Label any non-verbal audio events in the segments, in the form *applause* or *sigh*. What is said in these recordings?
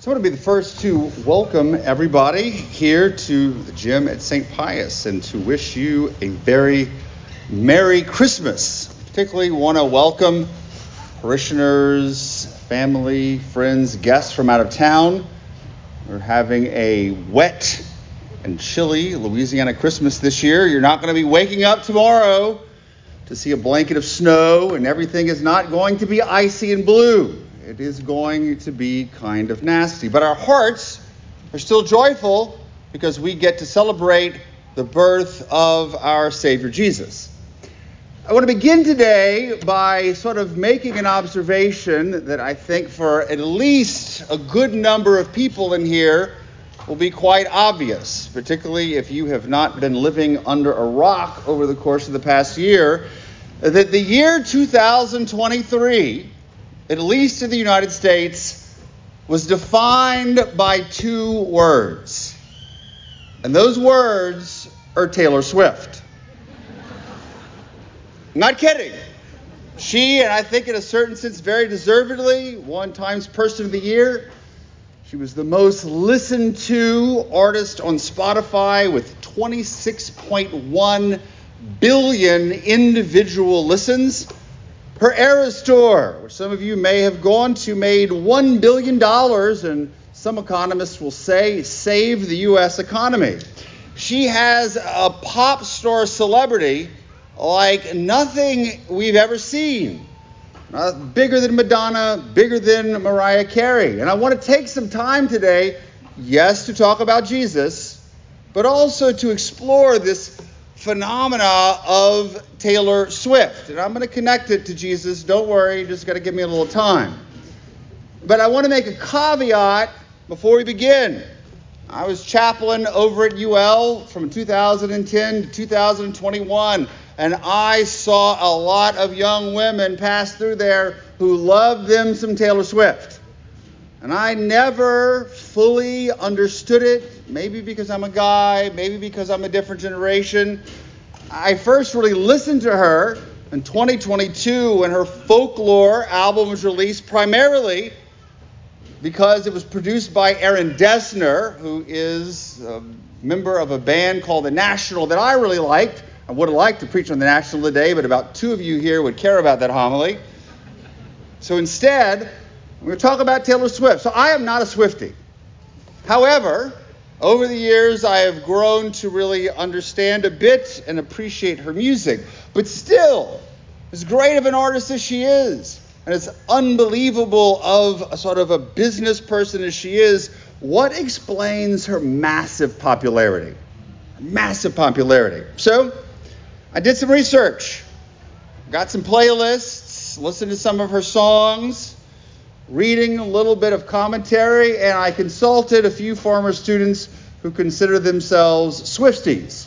So I want to be the first to welcome everybody here to the gym at St. Pius and to wish you a very Merry Christmas. Particularly want to welcome parishioners, family, friends, guests from out of town. We're having a wet and chilly Louisiana Christmas this year. You're not going to be waking up tomorrow to see a blanket of snow, and everything is not going to be icy and blue it is going to be kind of nasty. But our hearts are still joyful because we get to celebrate the birth of our Savior Jesus. I want to begin today by sort of making an observation that I think for at least a good number of people in here will be quite obvious, particularly if you have not been living under a rock over the course of the past year, that the year 2023 at least in the United States, was defined by two words. And those words are Taylor Swift. not kidding. She, and I think in a certain sense very deservedly, won Times Person of the Year. She was the most listened to artist on Spotify with 26.1 billion individual listens. Her Eras Tour, which some of you may have gone to, made $1 billion, and some economists will say saved the U.S. economy. She has a pop star celebrity like nothing we've ever seen. Uh, bigger than Madonna, bigger than Mariah Carey. And I want to take some time today, yes, to talk about Jesus, but also to explore this phenomena of Taylor Swift. And I'm going to connect it to Jesus. Don't worry, you just got to give me a little time. But I want to make a caveat before we begin. I was chaplain over at UL from 2010 to 2021, and I saw a lot of young women pass through there who loved them some Taylor Swift. And I never fully understood it, maybe because I'm a guy, maybe because I'm a different generation. I first really listened to her in 2022 when her folklore album was released, primarily because it was produced by Aaron Dessner, who is a member of a band called The National that I really liked. I would have liked to preach on The National today, but about two of you here would care about that homily. So instead, we're going to talk about Taylor Swift. So I am not a Swiftie. However, over the years, I have grown to really understand a bit and appreciate her music. But still, as great of an artist as she is, and as unbelievable of a sort of a business person as she is, what explains her massive popularity? Massive popularity. So, I did some research, got some playlists, listened to some of her songs, reading a little bit of commentary, and I consulted a few former students who consider themselves Swifties.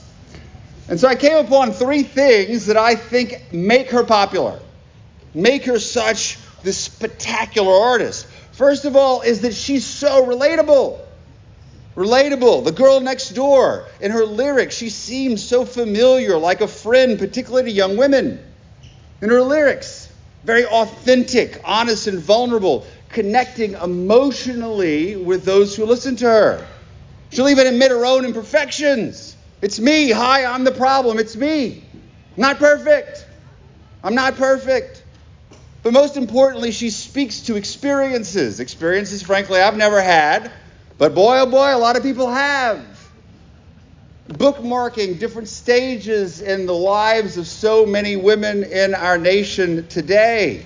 And so I came upon three things that I think make her popular, make her such this spectacular artist. First of all, is that she's so relatable. Relatable. The girl next door, in her lyrics, she seems so familiar, like a friend, particularly to young women. In her lyrics, very authentic, honest, and vulnerable, connecting emotionally with those who listen to her. She'll even admit her own imperfections. It's me. Hi, I'm the problem. It's me. I'm not perfect. I'm not perfect. But most importantly, she speaks to experiences. Experiences, frankly, I've never had. But boy, oh boy, a lot of people have bookmarking different stages in the lives of so many women in our nation today.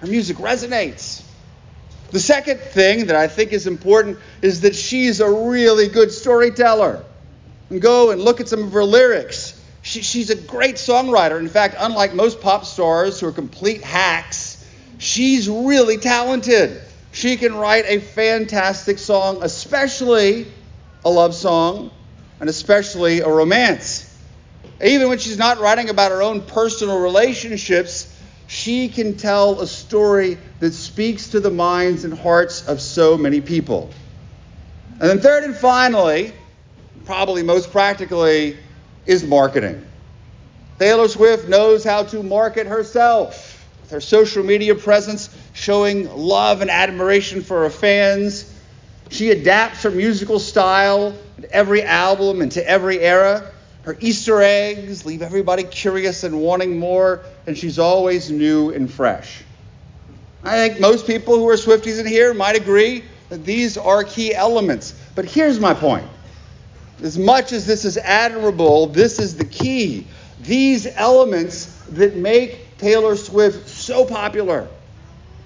Her music resonates. The second thing that I think is important is that she's a really good storyteller. Go and look at some of her lyrics. She, she's a great songwriter. In fact, unlike most pop stars who are complete hacks, she's really talented. She can write a fantastic song, especially a love song and especially a romance. Even when she's not writing about her own personal relationships, she can tell a story that speaks to the minds and hearts of so many people. And then, third and finally, probably most practically, is marketing. Taylor Swift knows how to market herself with her social media presence, showing love and admiration for her fans She adapts her musical style to every album and to every era. Her Easter eggs leave everybody curious and wanting more, and she's always new and fresh. I think most people who are Swifties in here might agree that these are key elements. But here's my point. As much as this is admirable, this is the key. These elements that make Taylor Swift so popular,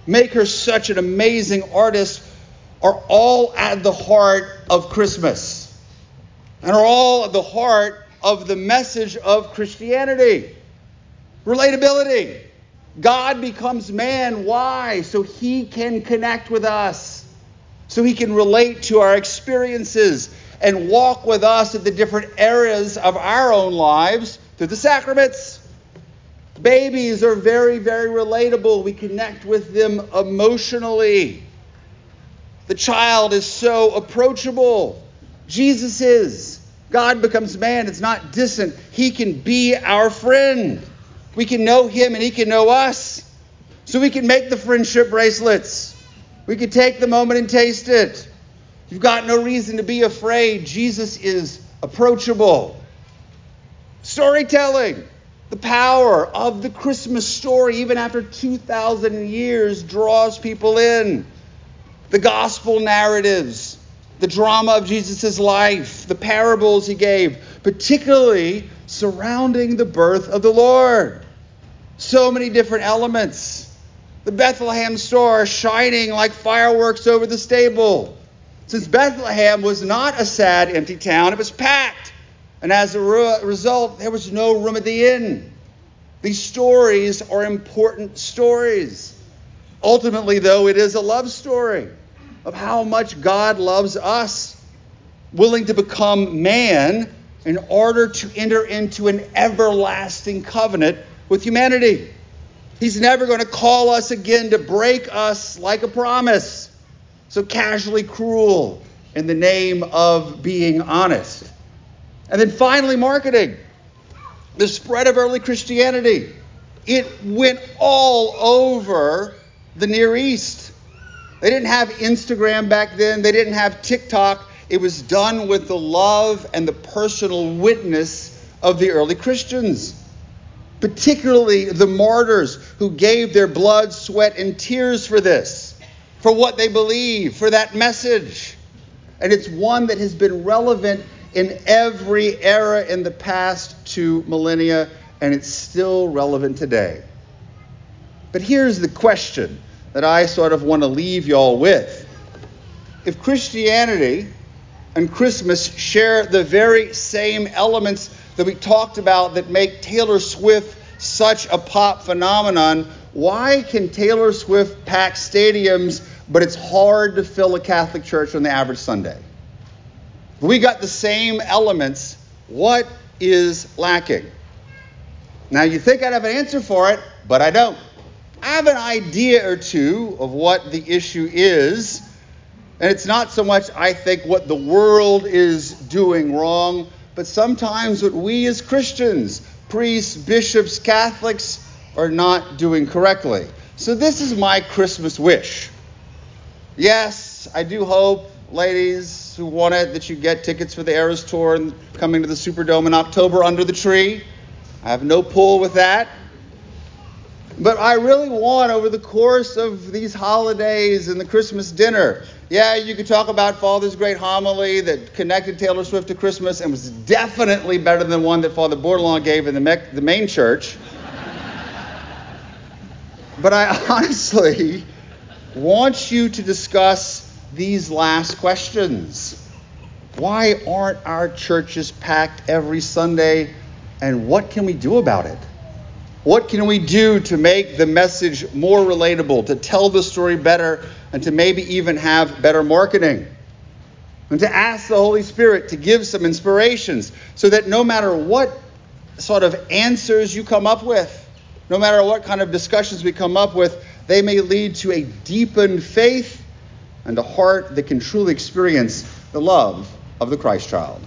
make her such an amazing artist, are all at the heart of Christmas and are all at the heart of the message of Christianity. Relatability. God becomes man. Why? So he can connect with us, so he can relate to our experiences and walk with us at the different areas of our own lives through the sacraments. Babies are very, very relatable. We connect with them emotionally. The child is so approachable. Jesus is. God becomes man. It's not distant. He can be our friend. We can know him and he can know us. So we can make the friendship bracelets. We can take the moment and taste it. You've got no reason to be afraid. Jesus is approachable. Storytelling. The power of the Christmas story, even after 2,000 years, draws people in. The gospel narratives, the drama of Jesus' life, the parables he gave, particularly surrounding the birth of the Lord. So many different elements. The Bethlehem star shining like fireworks over the stable. Since Bethlehem was not a sad, empty town, it was packed. And as a result, there was no room at the inn. These stories are important stories. Ultimately, though, it is a love story of how much God loves us, willing to become man in order to enter into an everlasting covenant with humanity. He's never going to call us again to break us like a promise, so casually cruel in the name of being honest. And then finally, marketing. The spread of early Christianity. It went all over the Near East. They didn't have Instagram back then, they didn't have TikTok. It was done with the love and the personal witness of the early Christians, particularly the martyrs who gave their blood, sweat, and tears for this, for what they believe, for that message. And it's one that has been relevant in every era in the past two millennia, and it's still relevant today. But here's the question that I sort of want to leave y'all with. If Christianity and Christmas share the very same elements that we talked about that make Taylor Swift such a pop phenomenon, why can Taylor Swift pack stadiums, but it's hard to fill a Catholic church on the average Sunday? we got the same elements. What is lacking? Now, you think I'd have an answer for it, but I don't. I have an idea or two of what the issue is, and it's not so much, I think, what the world is doing wrong, but sometimes what we as Christians, priests, bishops, Catholics, are not doing correctly. So, this is my Christmas wish. Yes, I do hope, ladies, who want it, that you get tickets for the Eras Tour and coming to the Superdome in October under the tree. I have no pull with that. But I really want, over the course of these holidays and the Christmas dinner, yeah, you could talk about Father's great homily that connected Taylor Swift to Christmas and was definitely better than one that Father Bordelon gave in the, the main church. but I *laughs* honestly want you to discuss these last questions. Why aren't our churches packed every Sunday? And what can we do about it? What can we do to make the message more relatable, to tell the story better, and to maybe even have better marketing? And to ask the Holy Spirit to give some inspirations so that no matter what sort of answers you come up with, no matter what kind of discussions we come up with, they may lead to a deepened faith and a heart that can truly experience the love of the Christ child.